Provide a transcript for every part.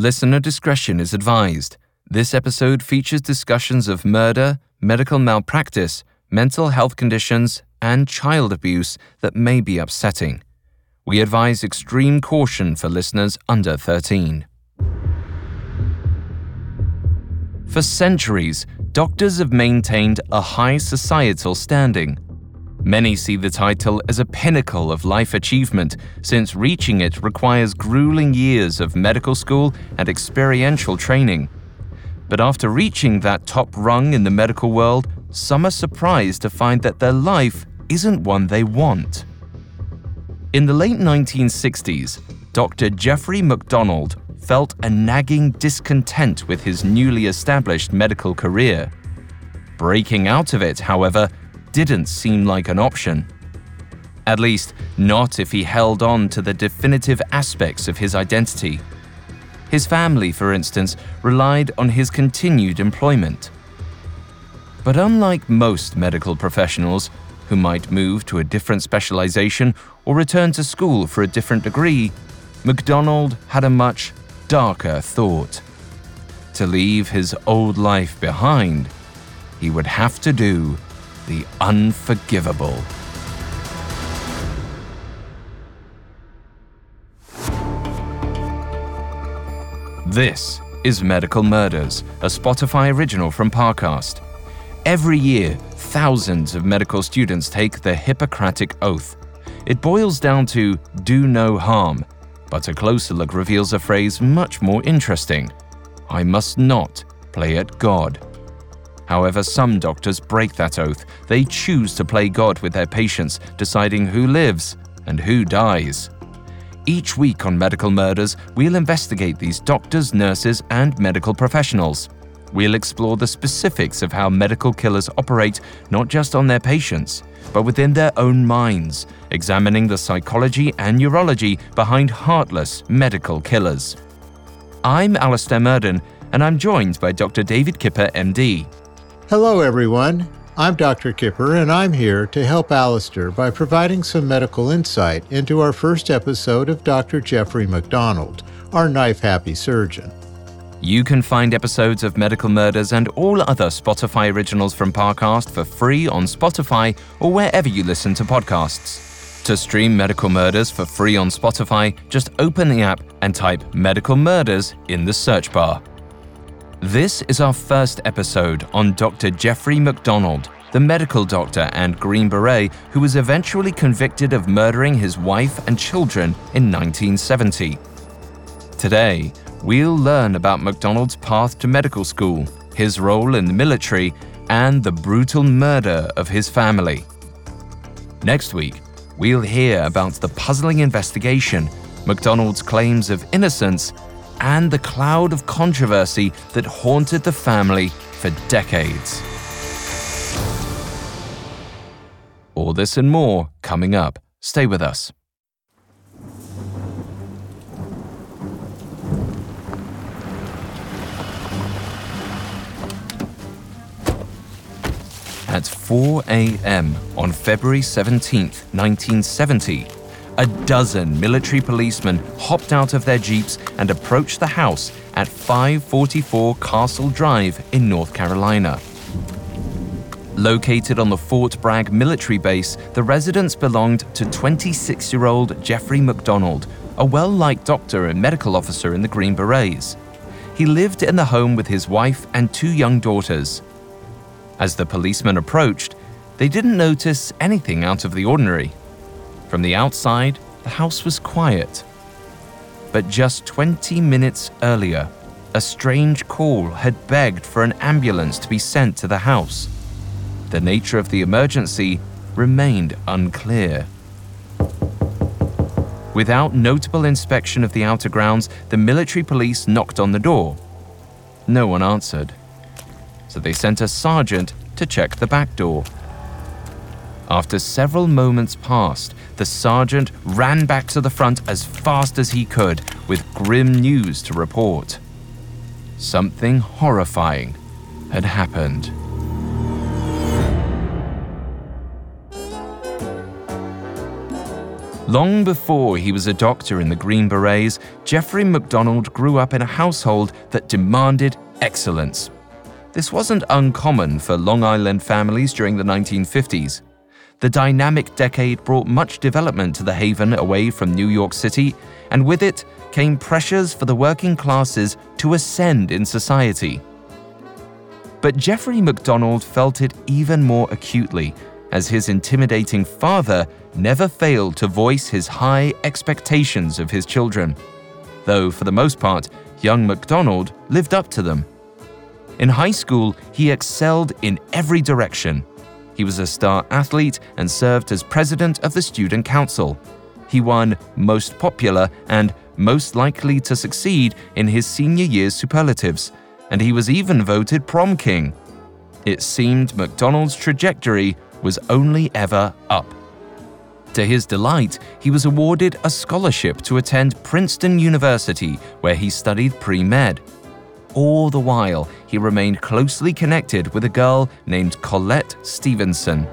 Listener discretion is advised. This episode features discussions of murder, medical malpractice, mental health conditions, and child abuse that may be upsetting. We advise extreme caution for listeners under 13. For centuries, doctors have maintained a high societal standing. Many see the title as a pinnacle of life achievement, since reaching it requires grueling years of medical school and experiential training. But after reaching that top rung in the medical world, some are surprised to find that their life isn't one they want. In the late 1960s, Dr. Jeffrey MacDonald felt a nagging discontent with his newly established medical career. Breaking out of it, however, didn't seem like an option. At least, not if he held on to the definitive aspects of his identity. His family, for instance, relied on his continued employment. But unlike most medical professionals, who might move to a different specialization or return to school for a different degree, MacDonald had a much darker thought. To leave his old life behind, he would have to do the unforgivable. This is Medical Murders, a Spotify original from Parcast. Every year, thousands of medical students take the Hippocratic Oath. It boils down to do no harm, but a closer look reveals a phrase much more interesting I must not play at God. However, some doctors break that oath. They choose to play God with their patients, deciding who lives and who dies. Each week on Medical Murders, we'll investigate these doctors, nurses, and medical professionals. We'll explore the specifics of how medical killers operate not just on their patients, but within their own minds, examining the psychology and neurology behind heartless medical killers. I'm Alastair Murden, and I'm joined by Dr. David Kipper, MD. Hello, everyone. I'm Dr. Kipper, and I'm here to help Alastair by providing some medical insight into our first episode of Dr. Jeffrey MacDonald, our knife happy surgeon. You can find episodes of Medical Murders and all other Spotify originals from Parcast for free on Spotify or wherever you listen to podcasts. To stream Medical Murders for free on Spotify, just open the app and type Medical Murders in the search bar. This is our first episode on Dr. Jeffrey MacDonald, the medical doctor and Green Beret who was eventually convicted of murdering his wife and children in 1970. Today, we'll learn about MacDonald's path to medical school, his role in the military, and the brutal murder of his family. Next week, we'll hear about the puzzling investigation, MacDonald's claims of innocence, and the cloud of controversy that haunted the family for decades. All this and more coming up. Stay with us. At 4 a.m. on February 17, 1970, a dozen military policemen hopped out of their jeeps and approached the house at 544 Castle Drive in North Carolina. Located on the Fort Bragg military base, the residence belonged to 26 year old Jeffrey MacDonald, a well liked doctor and medical officer in the Green Berets. He lived in the home with his wife and two young daughters. As the policemen approached, they didn't notice anything out of the ordinary. From the outside, the house was quiet. But just 20 minutes earlier, a strange call had begged for an ambulance to be sent to the house. The nature of the emergency remained unclear. Without notable inspection of the outer grounds, the military police knocked on the door. No one answered so they sent a sergeant to check the back door. After several moments passed, the sergeant ran back to the front as fast as he could with grim news to report. Something horrifying had happened. Long before he was a doctor in the Green Berets, Jeffrey MacDonald grew up in a household that demanded excellence. This wasn't uncommon for Long Island families during the 1950s. The dynamic decade brought much development to the haven away from New York City, and with it came pressures for the working classes to ascend in society. But Jeffrey MacDonald felt it even more acutely, as his intimidating father never failed to voice his high expectations of his children. Though, for the most part, young MacDonald lived up to them. In high school, he excelled in every direction he was a star athlete and served as president of the student council. He won most popular and most likely to succeed in his senior year's superlatives, and he was even voted prom king. It seemed MacDonald's trajectory was only ever up. To his delight, he was awarded a scholarship to attend Princeton University, where he studied pre med. All the while, he remained closely connected with a girl named Colette Stevenson.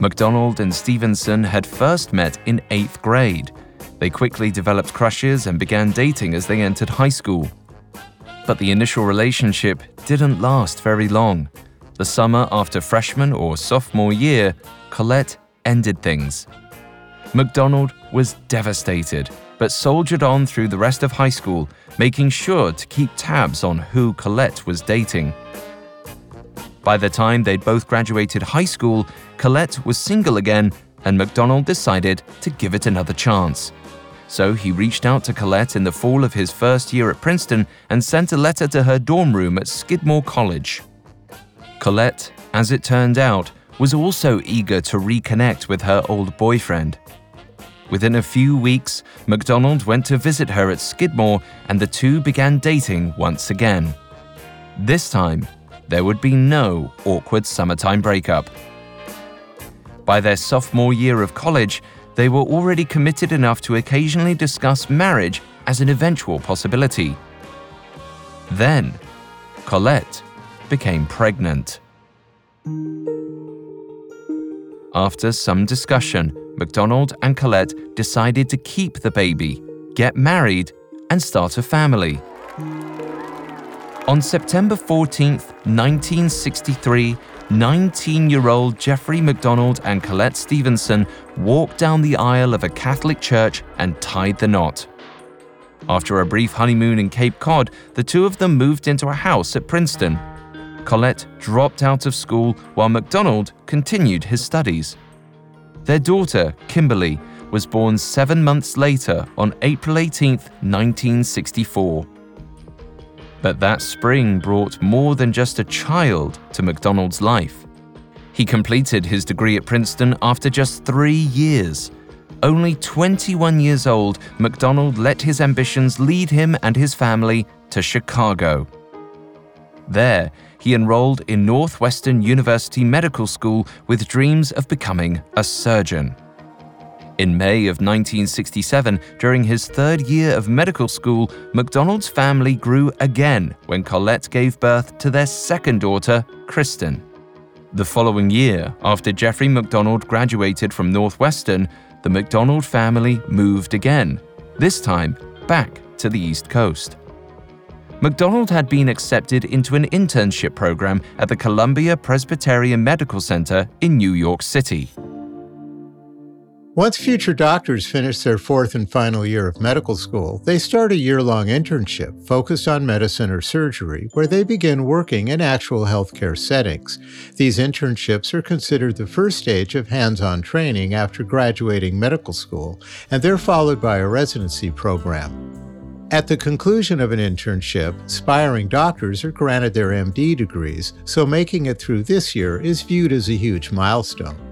MacDonald and Stevenson had first met in eighth grade. They quickly developed crushes and began dating as they entered high school. But the initial relationship didn't last very long. The summer after freshman or sophomore year, Colette ended things. MacDonald was devastated, but soldiered on through the rest of high school, making sure to keep tabs on who Colette was dating. By the time they'd both graduated high school, Colette was single again, and MacDonald decided to give it another chance. So he reached out to Colette in the fall of his first year at Princeton and sent a letter to her dorm room at Skidmore College. Colette, as it turned out, was also eager to reconnect with her old boyfriend. Within a few weeks, MacDonald went to visit her at Skidmore and the two began dating once again. This time, there would be no awkward summertime breakup. By their sophomore year of college, they were already committed enough to occasionally discuss marriage as an eventual possibility. Then, Colette became pregnant. After some discussion, MacDonald and Colette decided to keep the baby, get married, and start a family. On September 14, 1963, 19 year old Jeffrey MacDonald and Colette Stevenson walked down the aisle of a Catholic church and tied the knot. After a brief honeymoon in Cape Cod, the two of them moved into a house at Princeton. Colette dropped out of school while MacDonald continued his studies. Their daughter, Kimberly, was born seven months later on April 18, 1964. But that spring brought more than just a child to MacDonald's life. He completed his degree at Princeton after just three years. Only 21 years old, MacDonald let his ambitions lead him and his family to Chicago. There, he enrolled in Northwestern University Medical School with dreams of becoming a surgeon. In May of 1967, during his third year of medical school, MacDonald's family grew again when Colette gave birth to their second daughter, Kristen. The following year, after Jeffrey MacDonald graduated from Northwestern, the MacDonald family moved again, this time back to the East Coast. MacDonald had been accepted into an internship program at the Columbia Presbyterian Medical Center in New York City. Once future doctors finish their fourth and final year of medical school, they start a year long internship focused on medicine or surgery, where they begin working in actual healthcare settings. These internships are considered the first stage of hands on training after graduating medical school, and they're followed by a residency program. At the conclusion of an internship, aspiring doctors are granted their MD degrees, so making it through this year is viewed as a huge milestone.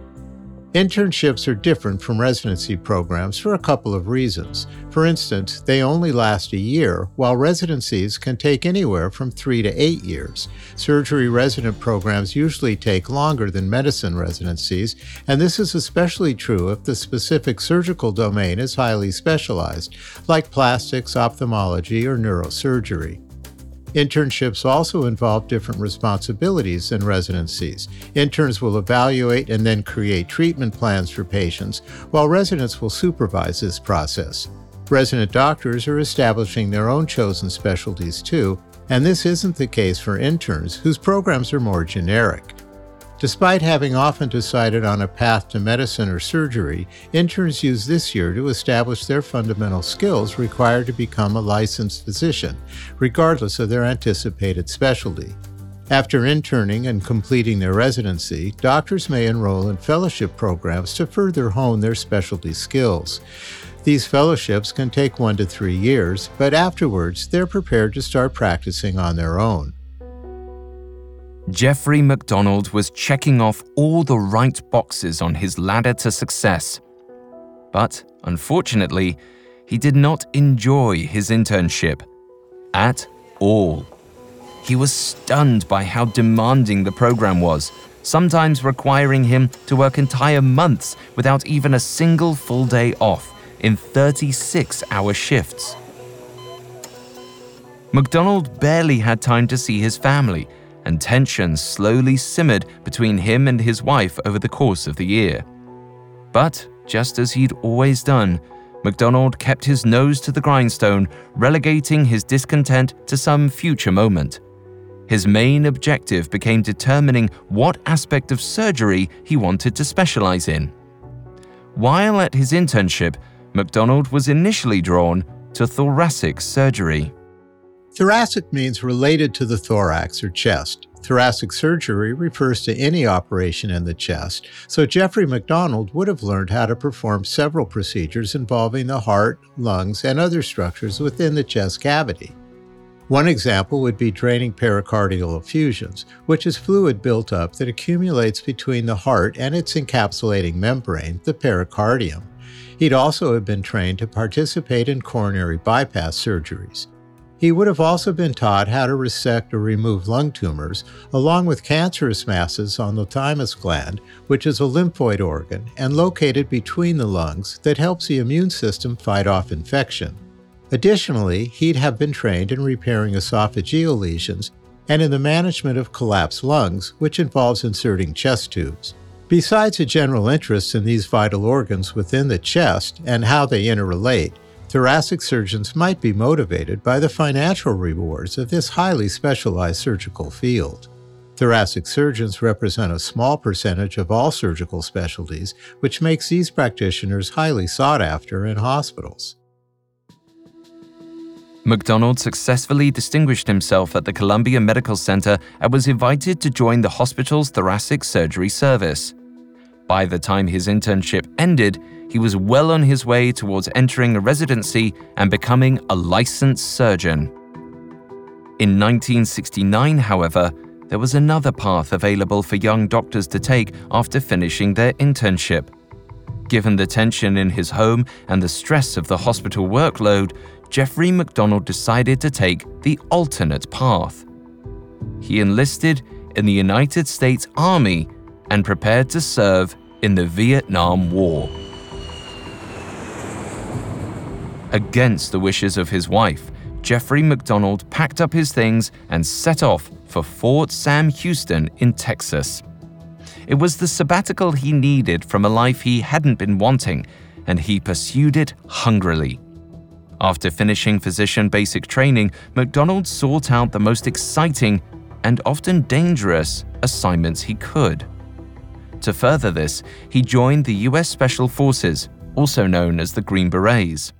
Internships are different from residency programs for a couple of reasons. For instance, they only last a year, while residencies can take anywhere from three to eight years. Surgery resident programs usually take longer than medicine residencies, and this is especially true if the specific surgical domain is highly specialized, like plastics, ophthalmology, or neurosurgery. Internships also involve different responsibilities than residencies. Interns will evaluate and then create treatment plans for patients, while residents will supervise this process. Resident doctors are establishing their own chosen specialties too, and this isn't the case for interns, whose programs are more generic. Despite having often decided on a path to medicine or surgery, interns use this year to establish their fundamental skills required to become a licensed physician, regardless of their anticipated specialty. After interning and completing their residency, doctors may enroll in fellowship programs to further hone their specialty skills. These fellowships can take one to three years, but afterwards they're prepared to start practicing on their own. Jeffrey MacDonald was checking off all the right boxes on his ladder to success. But unfortunately, he did not enjoy his internship at all. He was stunned by how demanding the program was, sometimes requiring him to work entire months without even a single full day off in 36 hour shifts. MacDonald barely had time to see his family and tension slowly simmered between him and his wife over the course of the year. But, just as he'd always done, MacDonald kept his nose to the grindstone, relegating his discontent to some future moment. His main objective became determining what aspect of surgery he wanted to specialize in. While at his internship, MacDonald was initially drawn to thoracic surgery. Thoracic means related to the thorax or chest. Thoracic surgery refers to any operation in the chest, so Jeffrey MacDonald would have learned how to perform several procedures involving the heart, lungs, and other structures within the chest cavity. One example would be draining pericardial effusions, which is fluid built up that accumulates between the heart and its encapsulating membrane, the pericardium. He'd also have been trained to participate in coronary bypass surgeries. He would have also been taught how to resect or remove lung tumors, along with cancerous masses on the thymus gland, which is a lymphoid organ and located between the lungs that helps the immune system fight off infection. Additionally, he'd have been trained in repairing esophageal lesions and in the management of collapsed lungs, which involves inserting chest tubes. Besides a general interest in these vital organs within the chest and how they interrelate, thoracic surgeons might be motivated by the financial rewards of this highly specialized surgical field. Thoracic surgeons represent a small percentage of all surgical specialties, which makes these practitioners highly sought after in hospitals. MacDonald successfully distinguished himself at the Columbia Medical Center and was invited to join the hospital's thoracic surgery service. By the time his internship ended, he was well on his way towards entering a residency and becoming a licensed surgeon. In 1969, however, there was another path available for young doctors to take after finishing their internship. Given the tension in his home and the stress of the hospital workload, Jeffrey MacDonald decided to take the alternate path. He enlisted in the United States Army and prepared to serve in the Vietnam War. Against the wishes of his wife, Jeffrey MacDonald packed up his things and set off for Fort Sam Houston in Texas. It was the sabbatical he needed from a life he hadn't been wanting, and he pursued it hungrily. After finishing physician basic training, MacDonald sought out the most exciting and often dangerous assignments he could. To further this, he joined the U.S. Special Forces, also known as the Green Berets.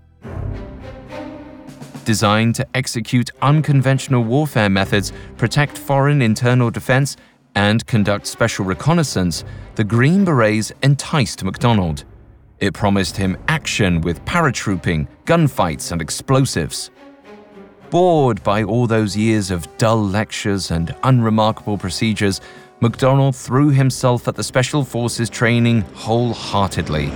Designed to execute unconventional warfare methods, protect foreign internal defense, and conduct special reconnaissance, the Green Berets enticed MacDonald. It promised him action with paratrooping, gunfights, and explosives. Bored by all those years of dull lectures and unremarkable procedures, MacDonald threw himself at the Special Forces training wholeheartedly.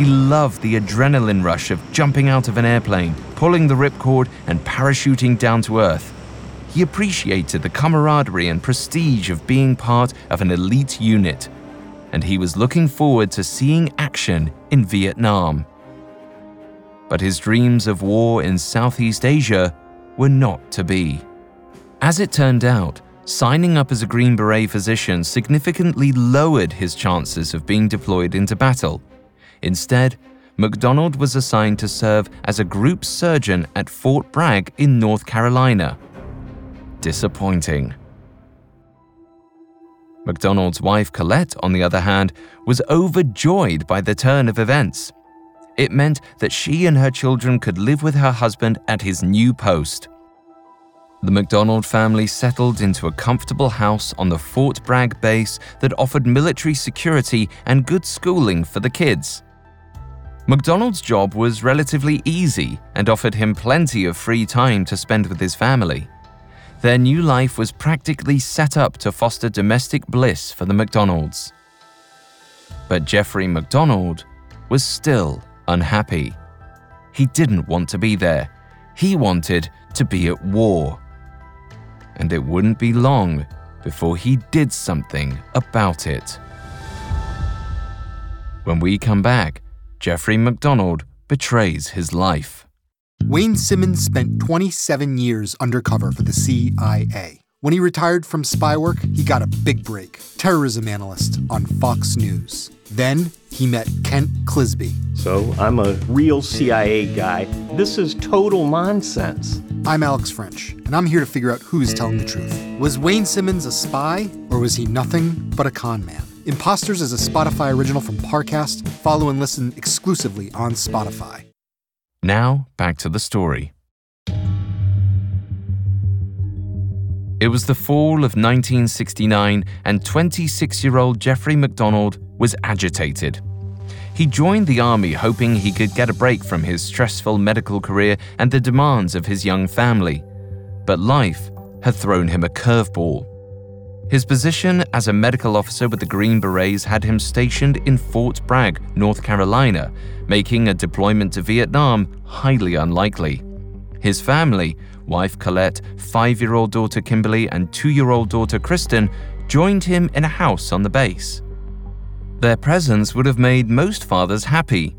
He loved the adrenaline rush of jumping out of an airplane, pulling the ripcord, and parachuting down to Earth. He appreciated the camaraderie and prestige of being part of an elite unit, and he was looking forward to seeing action in Vietnam. But his dreams of war in Southeast Asia were not to be. As it turned out, signing up as a Green Beret physician significantly lowered his chances of being deployed into battle. Instead, MacDonald was assigned to serve as a group surgeon at Fort Bragg in North Carolina. Disappointing. MacDonald's wife Colette, on the other hand, was overjoyed by the turn of events. It meant that she and her children could live with her husband at his new post. The MacDonald family settled into a comfortable house on the Fort Bragg base that offered military security and good schooling for the kids. MacDonald's job was relatively easy and offered him plenty of free time to spend with his family. Their new life was practically set up to foster domestic bliss for the MacDonalds. But Jeffrey MacDonald was still unhappy. He didn't want to be there. He wanted to be at war and it wouldn't be long before he did something about it. When we come back, Jeffrey MacDonald betrays his life. Wayne Simmons spent 27 years undercover for the CIA. When he retired from spy work, he got a big break terrorism analyst on Fox News. Then he met Kent Clizbe. So I'm a real CIA guy. This is total nonsense. I'm Alex French, and I'm here to figure out who's telling the truth. Was Wayne Simmons a spy, or was he nothing but a con man? Imposters is a Spotify original from Parcast. Follow and listen exclusively on Spotify. Now, back to the story. It was the fall of 1969, and 26 year old Jeffrey MacDonald was agitated. He joined the army hoping he could get a break from his stressful medical career and the demands of his young family. But life had thrown him a curveball. His position as a medical officer with the Green Berets had him stationed in Fort Bragg, North Carolina, making a deployment to Vietnam highly unlikely. His family, wife Colette, five year old daughter Kimberly, and two year old daughter Kristen, joined him in a house on the base. Their presence would have made most fathers happy,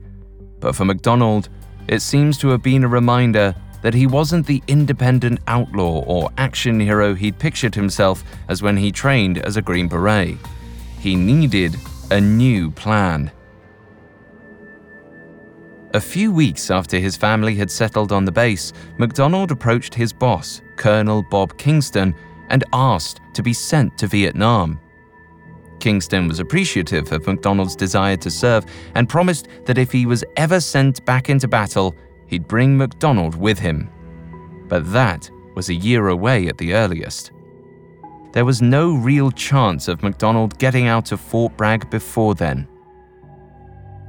but for MacDonald, it seems to have been a reminder that he wasn't the independent outlaw or action hero he'd pictured himself as when he trained as a Green Beret. He needed a new plan. A few weeks after his family had settled on the base, MacDonald approached his boss, Colonel Bob Kingston, and asked to be sent to Vietnam. Kingston was appreciative of MacDonald's desire to serve and promised that if he was ever sent back into battle, he'd bring MacDonald with him. But that was a year away at the earliest. There was no real chance of MacDonald getting out of Fort Bragg before then.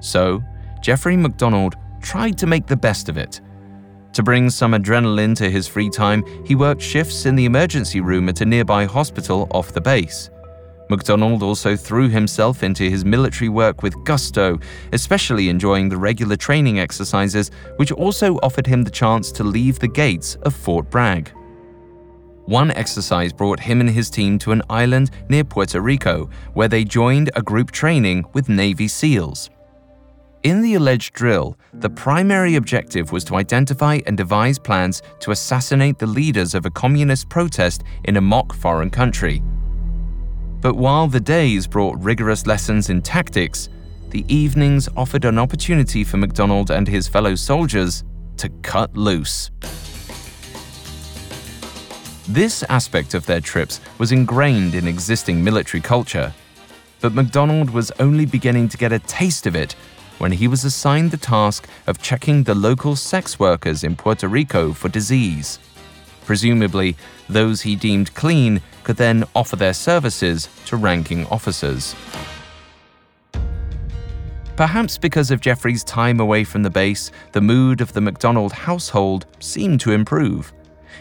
So, Jeffrey MacDonald tried to make the best of it. To bring some adrenaline to his free time, he worked shifts in the emergency room at a nearby hospital off the base. MacDonald also threw himself into his military work with gusto, especially enjoying the regular training exercises, which also offered him the chance to leave the gates of Fort Bragg. One exercise brought him and his team to an island near Puerto Rico, where they joined a group training with Navy SEALs. In the alleged drill, the primary objective was to identify and devise plans to assassinate the leaders of a communist protest in a mock foreign country. But while the days brought rigorous lessons in tactics, the evenings offered an opportunity for MacDonald and his fellow soldiers to cut loose. This aspect of their trips was ingrained in existing military culture, but MacDonald was only beginning to get a taste of it when he was assigned the task of checking the local sex workers in Puerto Rico for disease. Presumably, those he deemed clean could then offer their services to ranking officers. Perhaps because of Jeffrey's time away from the base, the mood of the MacDonald household seemed to improve.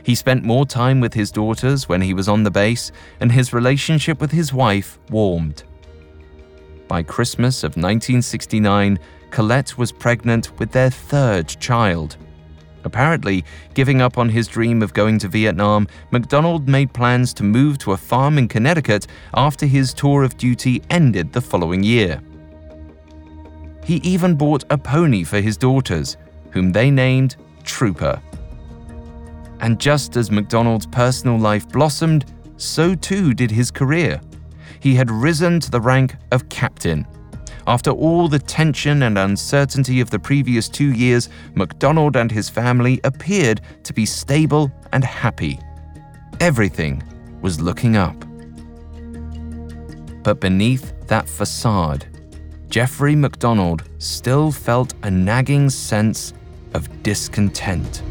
He spent more time with his daughters when he was on the base, and his relationship with his wife warmed. By Christmas of 1969, Colette was pregnant with their third child. Apparently, giving up on his dream of going to Vietnam, MacDonald made plans to move to a farm in Connecticut after his tour of duty ended the following year. He even bought a pony for his daughters, whom they named Trooper. And just as MacDonald's personal life blossomed, so too did his career. He had risen to the rank of captain. After all the tension and uncertainty of the previous two years, MacDonald and his family appeared to be stable and happy. Everything was looking up. But beneath that facade, Jeffrey MacDonald still felt a nagging sense of discontent.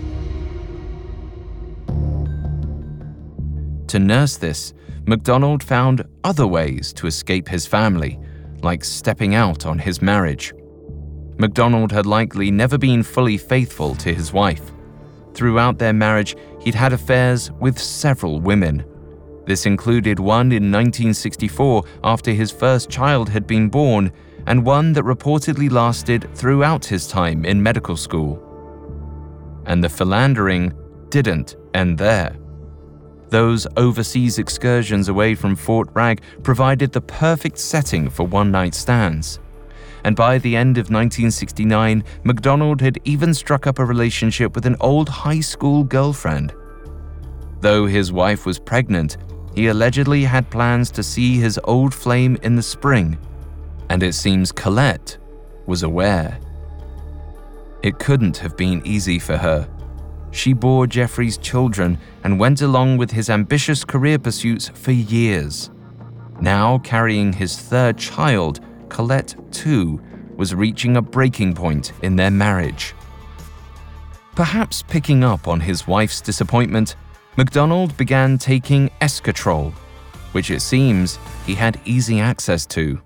To nurse this, MacDonald found other ways to escape his family, like stepping out on his marriage. MacDonald had likely never been fully faithful to his wife. Throughout their marriage, he'd had affairs with several women. This included one in 1964 after his first child had been born, and one that reportedly lasted throughout his time in medical school. And the philandering didn't end there. Those overseas excursions away from Fort Bragg provided the perfect setting for one night stands. And by the end of 1969, MacDonald had even struck up a relationship with an old high school girlfriend. Though his wife was pregnant, he allegedly had plans to see his old flame in the spring, and it seems Colette was aware. It couldn't have been easy for her. She bore Jeffrey's children and went along with his ambitious career pursuits for years. Now, carrying his third child, Colette, too, was reaching a breaking point in their marriage. Perhaps picking up on his wife's disappointment, MacDonald began taking Eskatrol, which it seems he had easy access to.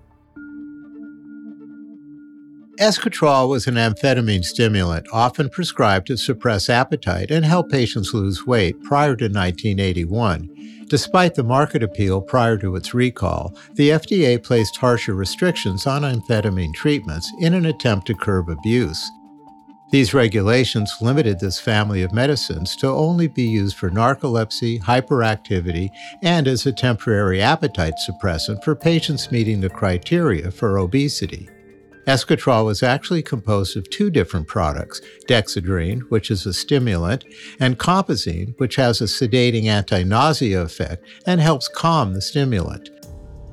Eskatrol was an amphetamine stimulant often prescribed to suppress appetite and help patients lose weight prior to 1981. Despite the market appeal prior to its recall, the FDA placed harsher restrictions on amphetamine treatments in an attempt to curb abuse. These regulations limited this family of medicines to only be used for narcolepsy, hyperactivity, and as a temporary appetite suppressant for patients meeting the criteria for obesity. Eskatrol was actually composed of two different products dexedrine, which is a stimulant, and compazine, which has a sedating anti nausea effect and helps calm the stimulant.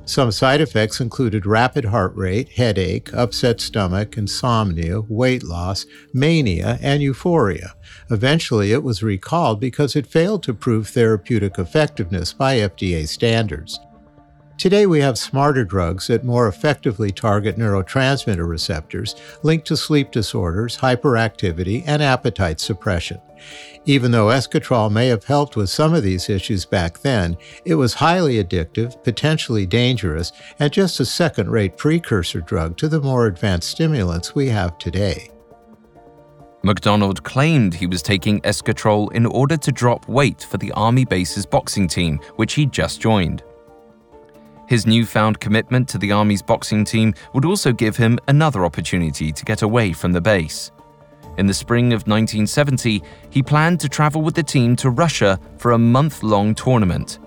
Some side effects included rapid heart rate, headache, upset stomach, insomnia, weight loss, mania, and euphoria. Eventually, it was recalled because it failed to prove therapeutic effectiveness by FDA standards. Today, we have smarter drugs that more effectively target neurotransmitter receptors linked to sleep disorders, hyperactivity, and appetite suppression. Even though eskatrol may have helped with some of these issues back then, it was highly addictive, potentially dangerous, and just a second rate precursor drug to the more advanced stimulants we have today. MacDonald claimed he was taking eskatrol in order to drop weight for the Army base's boxing team, which he'd just joined. His newfound commitment to the Army's boxing team would also give him another opportunity to get away from the base. In the spring of 1970, he planned to travel with the team to Russia for a month long tournament.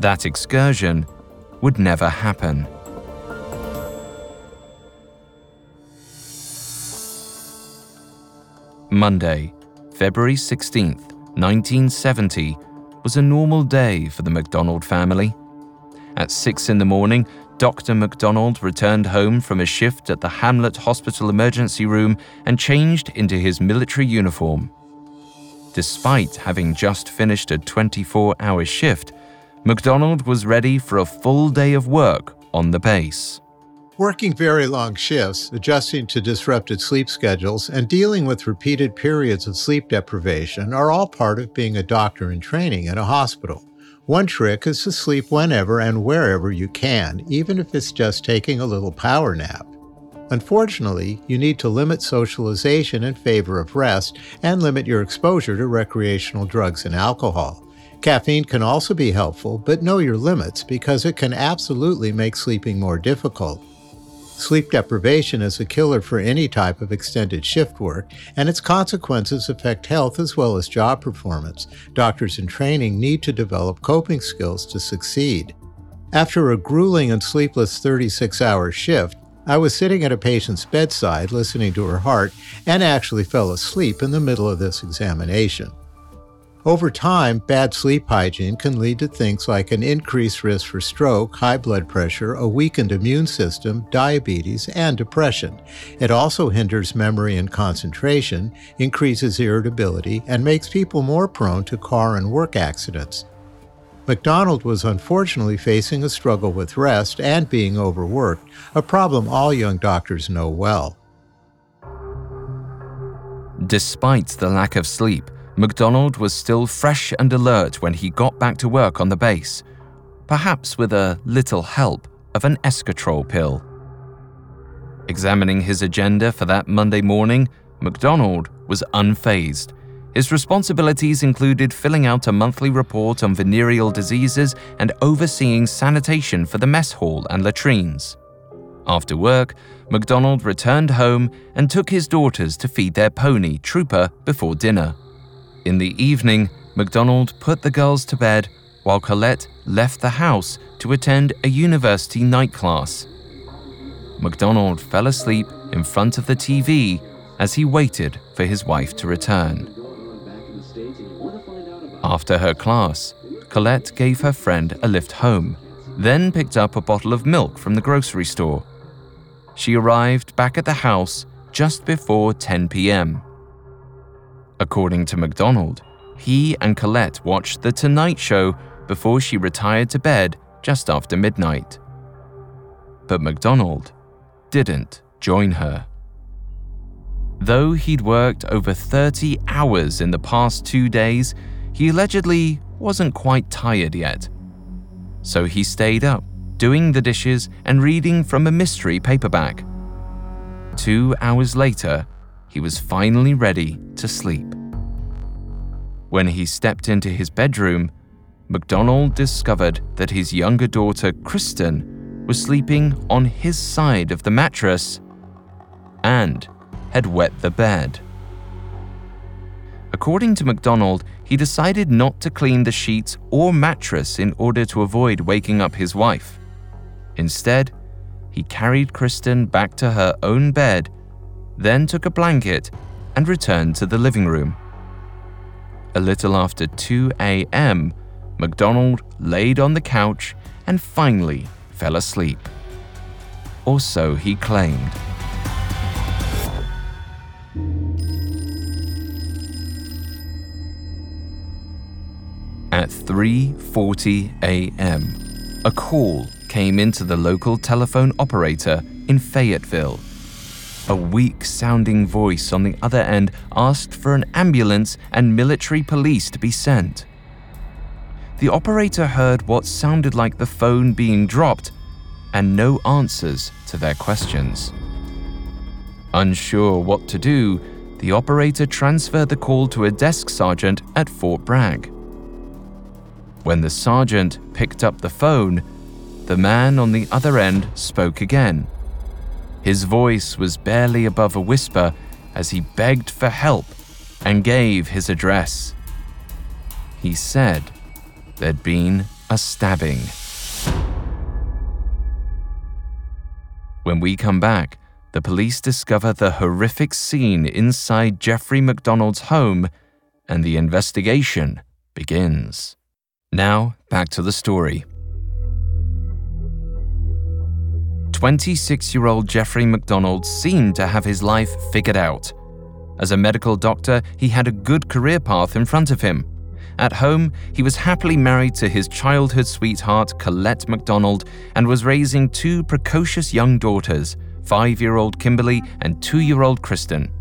That excursion would never happen. Monday, February 16th, 1970, was a normal day for the MacDonald family. At 6 in the morning, Dr. MacDonald returned home from a shift at the Hamlet Hospital emergency room and changed into his military uniform. Despite having just finished a 24 hour shift, MacDonald was ready for a full day of work on the base. Working very long shifts, adjusting to disrupted sleep schedules, and dealing with repeated periods of sleep deprivation are all part of being a doctor in training in a hospital. One trick is to sleep whenever and wherever you can, even if it's just taking a little power nap. Unfortunately, you need to limit socialization in favor of rest and limit your exposure to recreational drugs and alcohol. Caffeine can also be helpful, but know your limits because it can absolutely make sleeping more difficult. Sleep deprivation is a killer for any type of extended shift work, and its consequences affect health as well as job performance. Doctors in training need to develop coping skills to succeed. After a grueling and sleepless 36 hour shift, I was sitting at a patient's bedside listening to her heart and actually fell asleep in the middle of this examination. Over time, bad sleep hygiene can lead to things like an increased risk for stroke, high blood pressure, a weakened immune system, diabetes, and depression. It also hinders memory and concentration, increases irritability, and makes people more prone to car and work accidents. MacDonald was unfortunately facing a struggle with rest and being overworked, a problem all young doctors know well. Despite the lack of sleep, MacDonald was still fresh and alert when he got back to work on the base, perhaps with a little help of an eskatrol pill. Examining his agenda for that Monday morning, MacDonald was unfazed. His responsibilities included filling out a monthly report on venereal diseases and overseeing sanitation for the mess hall and latrines. After work, MacDonald returned home and took his daughters to feed their pony, Trooper, before dinner. In the evening, MacDonald put the girls to bed while Colette left the house to attend a university night class. MacDonald fell asleep in front of the TV as he waited for his wife to return. After her class, Colette gave her friend a lift home, then picked up a bottle of milk from the grocery store. She arrived back at the house just before 10 p.m. According to MacDonald, he and Colette watched The Tonight Show before she retired to bed just after midnight. But MacDonald didn't join her. Though he'd worked over 30 hours in the past two days, he allegedly wasn't quite tired yet. So he stayed up, doing the dishes and reading from a mystery paperback. Two hours later, he was finally ready to sleep. When he stepped into his bedroom, MacDonald discovered that his younger daughter, Kristen, was sleeping on his side of the mattress and had wet the bed. According to MacDonald, he decided not to clean the sheets or mattress in order to avoid waking up his wife. Instead, he carried Kristen back to her own bed then took a blanket and returned to the living room. A little after 2 a.m., MacDonald laid on the couch and finally fell asleep. Or so he claimed. At 3:40 a.m., a call came into the local telephone operator in Fayetteville a weak sounding voice on the other end asked for an ambulance and military police to be sent. The operator heard what sounded like the phone being dropped and no answers to their questions. Unsure what to do, the operator transferred the call to a desk sergeant at Fort Bragg. When the sergeant picked up the phone, the man on the other end spoke again. His voice was barely above a whisper as he begged for help and gave his address. He said there'd been a stabbing. When we come back, the police discover the horrific scene inside Jeffrey MacDonald's home and the investigation begins. Now, back to the story. 26 year old Jeffrey MacDonald seemed to have his life figured out. As a medical doctor, he had a good career path in front of him. At home, he was happily married to his childhood sweetheart, Colette MacDonald, and was raising two precocious young daughters, five year old Kimberly and two year old Kristen.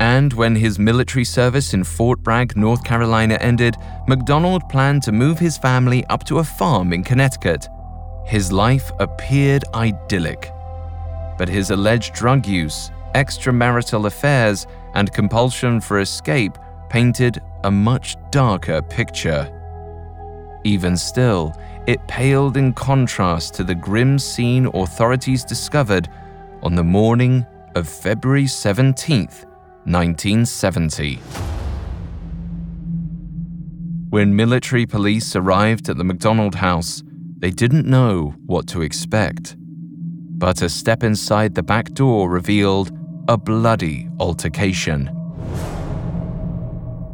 And when his military service in Fort Bragg, North Carolina ended, MacDonald planned to move his family up to a farm in Connecticut. His life appeared idyllic. But his alleged drug use, extramarital affairs, and compulsion for escape painted a much darker picture. Even still, it paled in contrast to the grim scene authorities discovered on the morning of February 17, 1970. When military police arrived at the MacDonald house, they didn't know what to expect. But a step inside the back door revealed a bloody altercation.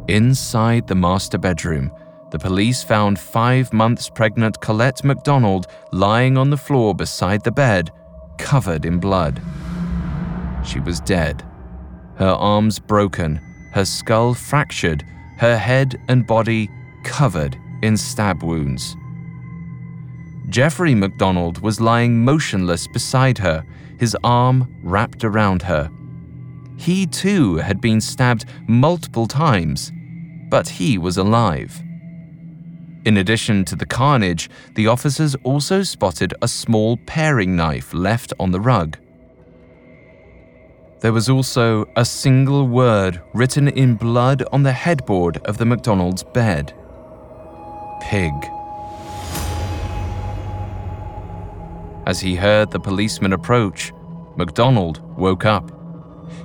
Inside the master bedroom, the police found five months pregnant Colette MacDonald lying on the floor beside the bed, covered in blood. She was dead, her arms broken, her skull fractured, her head and body covered in stab wounds. Jeffrey MacDonald was lying motionless beside her, his arm wrapped around her. He too had been stabbed multiple times, but he was alive. In addition to the carnage, the officers also spotted a small paring knife left on the rug. There was also a single word written in blood on the headboard of the MacDonald's bed Pig. As he heard the policeman approach, MacDonald woke up.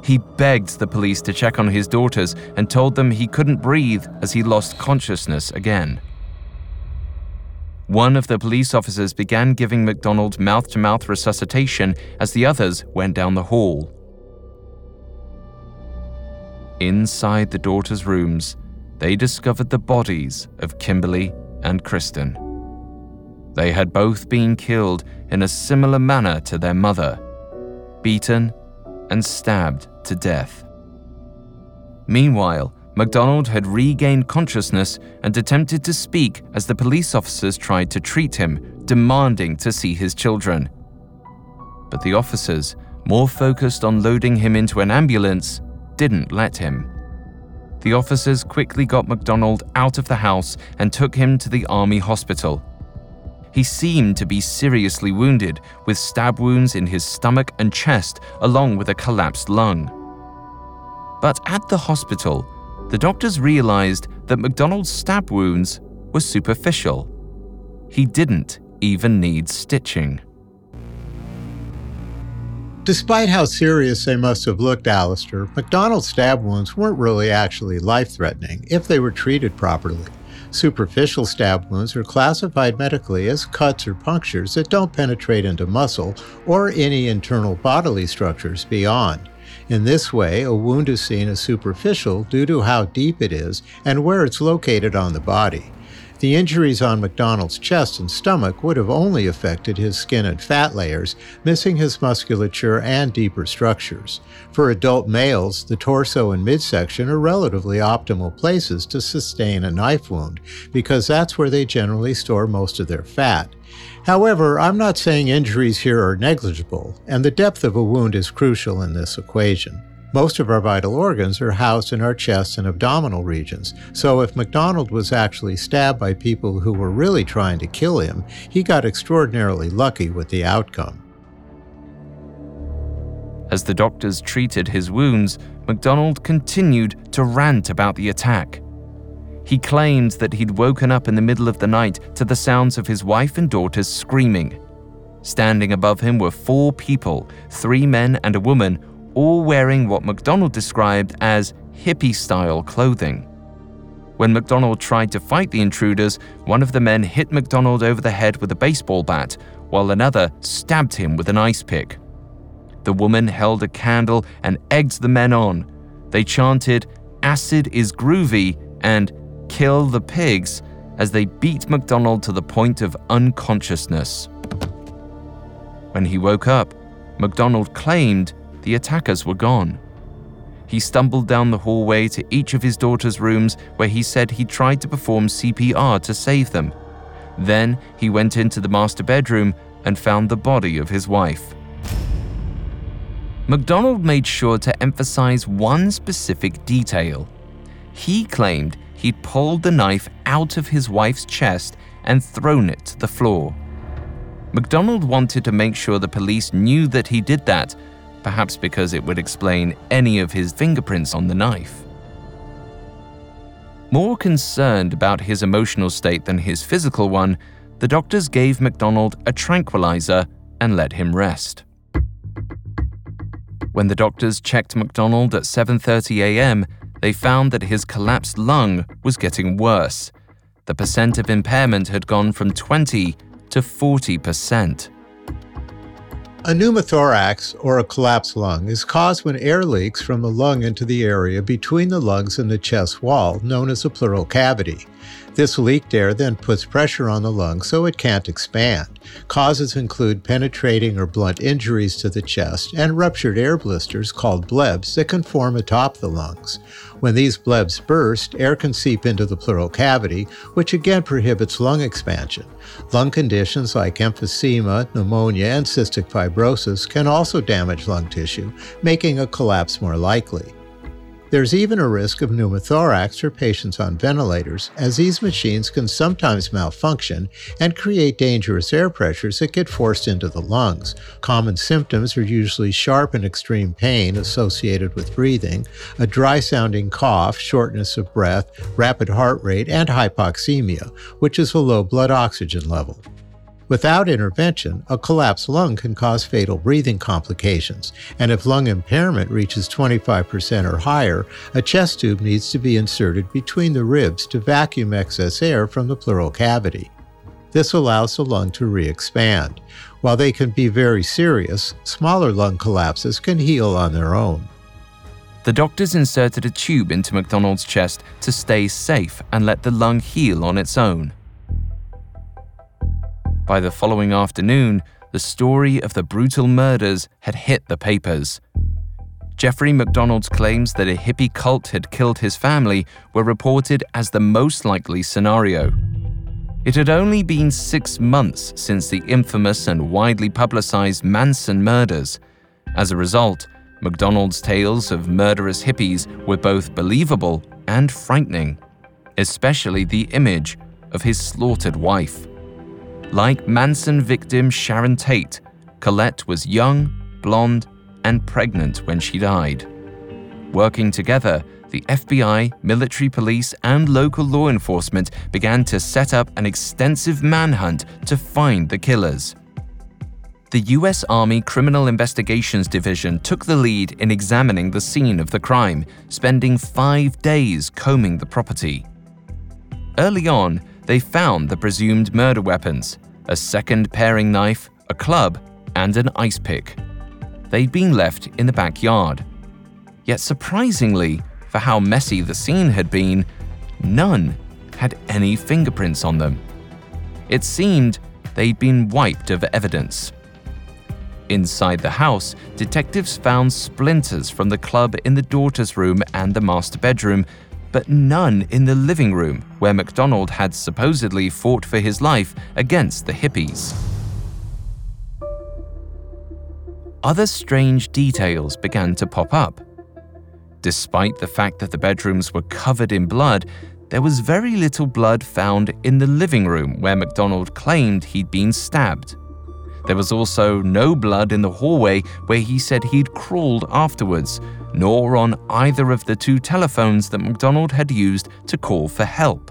He begged the police to check on his daughters and told them he couldn't breathe as he lost consciousness again. One of the police officers began giving MacDonald mouth to mouth resuscitation as the others went down the hall. Inside the daughters' rooms, they discovered the bodies of Kimberly and Kristen. They had both been killed in a similar manner to their mother, beaten and stabbed to death. Meanwhile, MacDonald had regained consciousness and attempted to speak as the police officers tried to treat him, demanding to see his children. But the officers, more focused on loading him into an ambulance, didn't let him. The officers quickly got MacDonald out of the house and took him to the army hospital. He seemed to be seriously wounded, with stab wounds in his stomach and chest, along with a collapsed lung. But at the hospital, the doctors realized that MacDonald's stab wounds were superficial. He didn't even need stitching. Despite how serious they must have looked, Alastair, MacDonald's stab wounds weren't really actually life threatening if they were treated properly. Superficial stab wounds are classified medically as cuts or punctures that don't penetrate into muscle or any internal bodily structures beyond. In this way, a wound is seen as superficial due to how deep it is and where it's located on the body. The injuries on MacDonald's chest and stomach would have only affected his skin and fat layers, missing his musculature and deeper structures. For adult males, the torso and midsection are relatively optimal places to sustain a knife wound, because that's where they generally store most of their fat. However, I'm not saying injuries here are negligible, and the depth of a wound is crucial in this equation. Most of our vital organs are housed in our chest and abdominal regions, so if MacDonald was actually stabbed by people who were really trying to kill him, he got extraordinarily lucky with the outcome. As the doctors treated his wounds, MacDonald continued to rant about the attack. He claimed that he'd woken up in the middle of the night to the sounds of his wife and daughters screaming. Standing above him were four people, three men and a woman, all wearing what MacDonald described as hippie style clothing. When MacDonald tried to fight the intruders, one of the men hit MacDonald over the head with a baseball bat, while another stabbed him with an ice pick. The woman held a candle and egged the men on. They chanted, Acid is groovy, and Kill the pigs, as they beat MacDonald to the point of unconsciousness. When he woke up, MacDonald claimed the attackers were gone. He stumbled down the hallway to each of his daughter's rooms where he said he tried to perform CPR to save them. Then he went into the master bedroom and found the body of his wife. MacDonald made sure to emphasize one specific detail. He claimed he'd pulled the knife out of his wife's chest and thrown it to the floor. MacDonald wanted to make sure the police knew that he did that perhaps because it would explain any of his fingerprints on the knife. More concerned about his emotional state than his physical one, the doctors gave MacDonald a tranquilizer and let him rest. When the doctors checked MacDonald at 7:30 a.m., they found that his collapsed lung was getting worse. The percent of impairment had gone from 20 to 40%. A pneumothorax, or a collapsed lung, is caused when air leaks from the lung into the area between the lungs and the chest wall, known as a pleural cavity. This leaked air then puts pressure on the lung so it can't expand. Causes include penetrating or blunt injuries to the chest and ruptured air blisters called blebs that can form atop the lungs. When these blebs burst, air can seep into the pleural cavity, which again prohibits lung expansion. Lung conditions like emphysema, pneumonia, and cystic fibrosis can also damage lung tissue, making a collapse more likely. There's even a risk of pneumothorax for patients on ventilators, as these machines can sometimes malfunction and create dangerous air pressures that get forced into the lungs. Common symptoms are usually sharp and extreme pain associated with breathing, a dry sounding cough, shortness of breath, rapid heart rate, and hypoxemia, which is a low blood oxygen level. Without intervention, a collapsed lung can cause fatal breathing complications, and if lung impairment reaches 25% or higher, a chest tube needs to be inserted between the ribs to vacuum excess air from the pleural cavity. This allows the lung to re expand. While they can be very serious, smaller lung collapses can heal on their own. The doctors inserted a tube into MacDonald's chest to stay safe and let the lung heal on its own. By the following afternoon, the story of the brutal murders had hit the papers. Jeffrey MacDonald's claims that a hippie cult had killed his family were reported as the most likely scenario. It had only been six months since the infamous and widely publicized Manson murders. As a result, MacDonald's tales of murderous hippies were both believable and frightening, especially the image of his slaughtered wife. Like Manson victim Sharon Tate, Colette was young, blonde, and pregnant when she died. Working together, the FBI, military police, and local law enforcement began to set up an extensive manhunt to find the killers. The U.S. Army Criminal Investigations Division took the lead in examining the scene of the crime, spending five days combing the property. Early on, they found the presumed murder weapons a second paring knife, a club, and an ice pick. They'd been left in the backyard. Yet surprisingly, for how messy the scene had been, none had any fingerprints on them. It seemed they'd been wiped of evidence. Inside the house, detectives found splinters from the club in the daughter's room and the master bedroom but none in the living room where MacDonald had supposedly fought for his life against the hippies. Other strange details began to pop up. Despite the fact that the bedrooms were covered in blood, there was very little blood found in the living room where MacDonald claimed he'd been stabbed. There was also no blood in the hallway where he said he'd crawled afterwards, nor on either of the two telephones that MacDonald had used to call for help.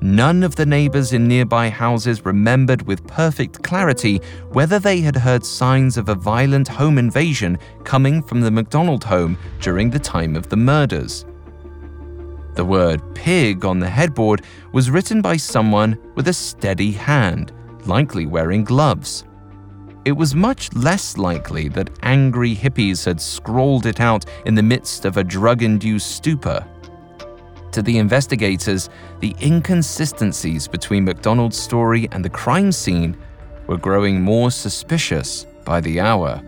None of the neighbors in nearby houses remembered with perfect clarity whether they had heard signs of a violent home invasion coming from the MacDonald home during the time of the murders. The word pig on the headboard was written by someone with a steady hand, likely wearing gloves it was much less likely that angry hippies had scrawled it out in the midst of a drug induced stupor. To the investigators, the inconsistencies between MacDonald's story and the crime scene were growing more suspicious by the hour.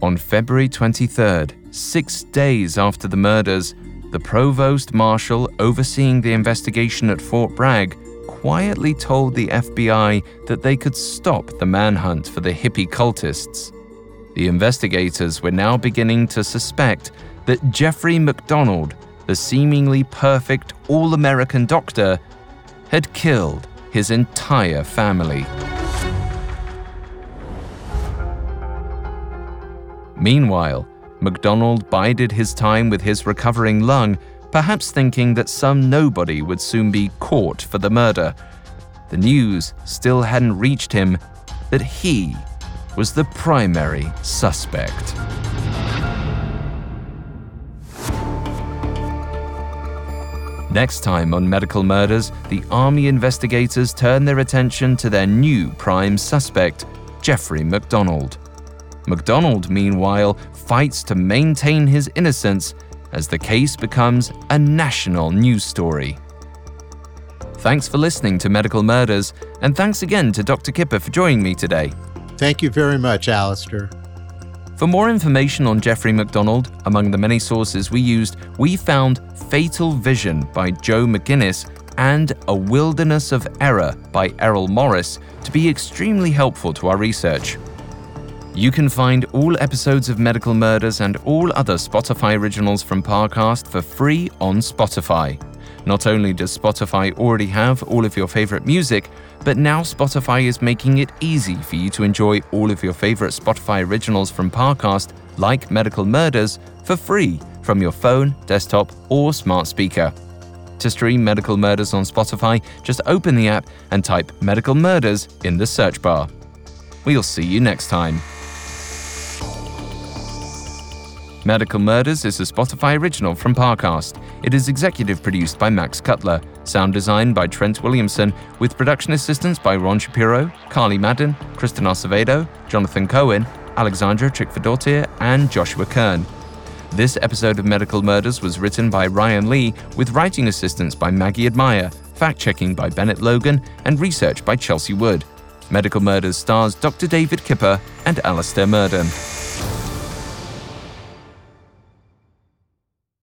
On February 23rd, six days after the murders, the provost marshal overseeing the investigation at Fort Bragg quietly told the FBI that they could stop the manhunt for the hippie cultists. The investigators were now beginning to suspect that Jeffrey MacDonald, the seemingly perfect all American doctor, had killed his entire family. Meanwhile, MacDonald bided his time with his recovering lung perhaps thinking that some nobody would soon be caught for the murder. The news still hadn't reached him that he was the primary suspect. Next time on Medical Murders, the Army investigators turn their attention to their new prime suspect, Jeffrey MacDonald. MacDonald, meanwhile, fights to maintain his innocence as the case becomes a national news story. Thanks for listening to Medical Murders, and thanks again to Dr. Kipper for joining me today. Thank you very much, Alastair. For more information on Jeffrey MacDonald, among the many sources we used, we found Fatal Vision by Joe McGinniss and A Wilderness of Error by Errol Morris to be extremely helpful to our research. You can find all episodes of Medical Murders and all other Spotify originals from Parcast for free on Spotify. Not only does Spotify already have all of your favorite music, but now Spotify is making it easy for you to enjoy all of your favorite Spotify originals from Parcast, like Medical Murders, for free from your phone, desktop, or smart speaker. To stream Medical Murders on Spotify, just open the app and type Medical Murders in the search bar. We'll see you next time. Medical Murders is a Spotify original from Parcast. It is executive produced by Max Cutler, sound design by Trent Williamson, with production assistance by Ron Shapiro, Carly Madden, Kristen Acevedo, Jonathan Cohen, Alexandra Trickfordottir, and Joshua Kern. This episode of Medical Murders was written by Ryan Lee, with writing assistance by Maggie Admire, fact checking by Bennett Logan, and research by Chelsea Wood. Medical Murders stars Dr. David Kipper and Alastair Murden.